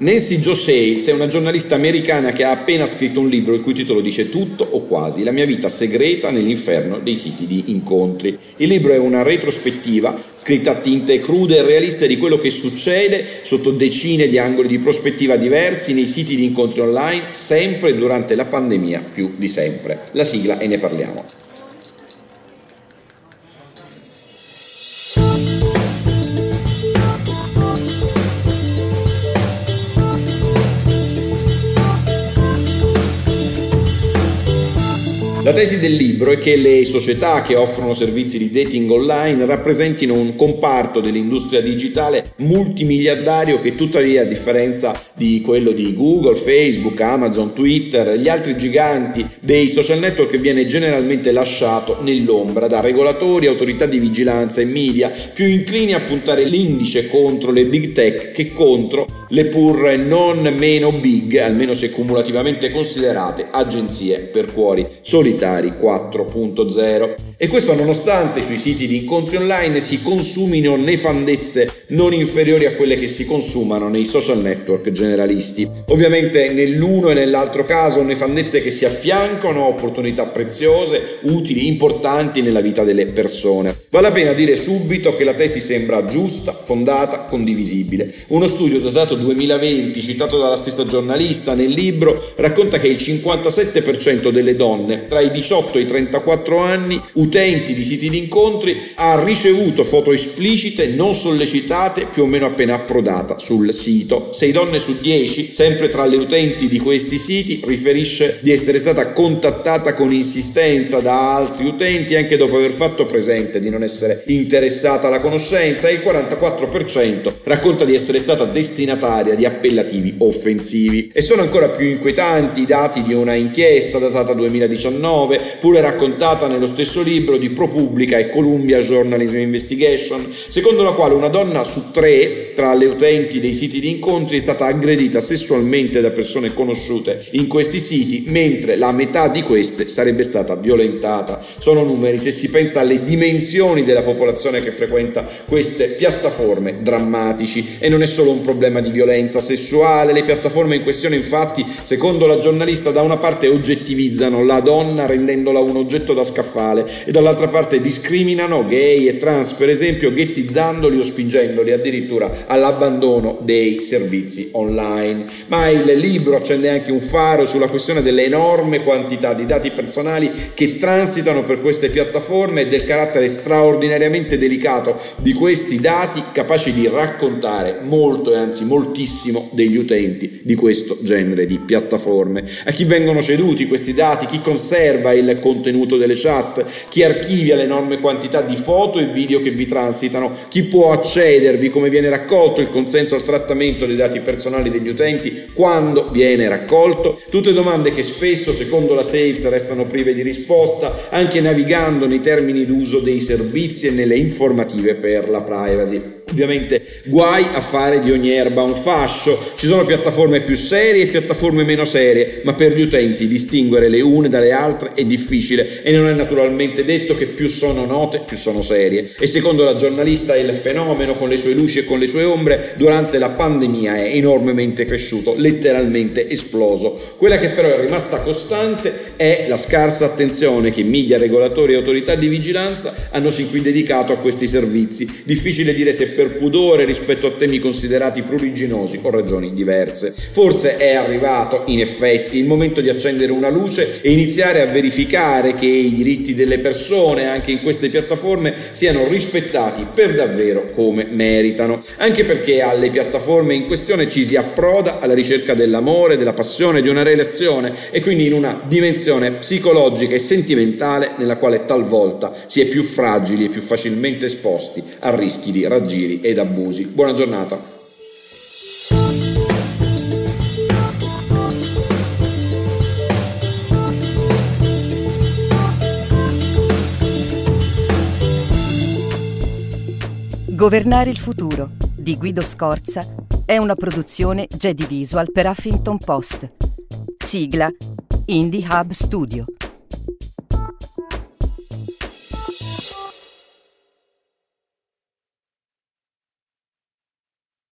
Nancy Jo Sales è una giornalista americana che ha appena scritto un libro il cui titolo dice tutto o quasi, la mia vita segreta nell'inferno dei siti di incontri. Il libro è una retrospettiva scritta a tinte crude e realiste di quello che succede sotto decine di angoli di prospettiva diversi nei siti di incontri online, sempre durante la pandemia più di sempre. La sigla e ne parliamo. La tesi del libro è che le società che offrono servizi di dating online rappresentino un comparto dell'industria digitale multimiliardario che tuttavia a differenza di quello di Google, Facebook, Amazon, Twitter, gli altri giganti dei social network viene generalmente lasciato nell'ombra da regolatori, autorità di vigilanza e media più inclini a puntare l'indice contro le big tech che contro le pur non meno big, almeno se cumulativamente considerate, agenzie per cuori. Solitari Militari 4.0 e questo nonostante sui siti di incontri online si consumino nefandezze non inferiori a quelle che si consumano nei social network generalisti. Ovviamente nell'uno e nell'altro caso nefandezze che si affiancano a opportunità preziose, utili, importanti nella vita delle persone. Vale la pena dire subito che la tesi sembra giusta, fondata, condivisibile. Uno studio datato 2020, citato dalla stessa giornalista nel libro, racconta che il 57% delle donne tra i 18 e i 34 anni, utenti di siti di incontri, ha ricevuto foto esplicite non sollecitate più o meno appena approdata sul sito. 6 donne su 10, sempre tra le utenti di questi siti, riferisce di essere stata contattata con insistenza da altri utenti anche dopo aver fatto presente di non essere interessata alla conoscenza e il 44% racconta di essere stata destinataria di appellativi offensivi. E sono ancora più inquietanti i dati di una inchiesta datata 2019 2009, pure raccontata nello stesso libro di ProPublica e Columbia Journalism Investigation, secondo la quale una donna su tre tra le utenti dei siti di incontri è stata aggredita sessualmente da persone conosciute in questi siti, mentre la metà di queste sarebbe stata violentata. Sono numeri, se si pensa alle dimensioni della popolazione che frequenta queste piattaforme, drammatici. E non è solo un problema di violenza sessuale, le piattaforme in questione infatti, secondo la giornalista, da una parte oggettivizzano la donna rendendola un oggetto da scaffale e dall'altra parte discriminano gay e trans, per esempio, ghettizzandoli o spingendoli addirittura all'abbandono dei servizi online. Ma il libro accende anche un faro sulla questione dell'enorme quantità di dati personali che transitano per queste piattaforme e del carattere straordinariamente delicato di questi dati capaci di raccontare molto e anzi moltissimo degli utenti di questo genere di piattaforme. A chi vengono ceduti questi dati, chi conserva conserva il contenuto delle chat, chi archivia l'enorme quantità di foto e video che vi transitano, chi può accedervi, come viene raccolto il consenso al trattamento dei dati personali degli utenti, quando viene raccolto, tutte domande che spesso, secondo la Sales, restano prive di risposta, anche navigando nei termini d'uso dei servizi e nelle informative per la privacy. Ovviamente guai a fare di ogni erba un fascio, ci sono piattaforme più serie e piattaforme meno serie, ma per gli utenti distinguere le une dalle altre è difficile e non è naturalmente detto che più sono note più sono serie. E secondo la giornalista il fenomeno con le sue luci e con le sue ombre durante la pandemia è enormemente cresciuto, letteralmente esploso. Quella che però è rimasta costante è la scarsa attenzione che media, regolatori e autorità di vigilanza hanno sin qui dedicato a questi servizi. Difficile dire se per pudore rispetto a temi considerati pruriginosi o ragioni diverse. Forse è arrivato, in effetti, il momento di accendere una luce e iniziare a verificare che i diritti delle persone anche in queste piattaforme siano rispettati per davvero come meritano. Anche perché alle piattaforme in questione ci si approda alla ricerca dell'amore, della passione, di una relazione e quindi in una dimensione psicologica e sentimentale nella quale talvolta si è più fragili e più facilmente esposti a rischi di raggiri giri ed abusi. Buona giornata. Governare il futuro di Guido Scorza è una produzione Jedi Visual per Huffington Post. Sigla Indie Hub Studio.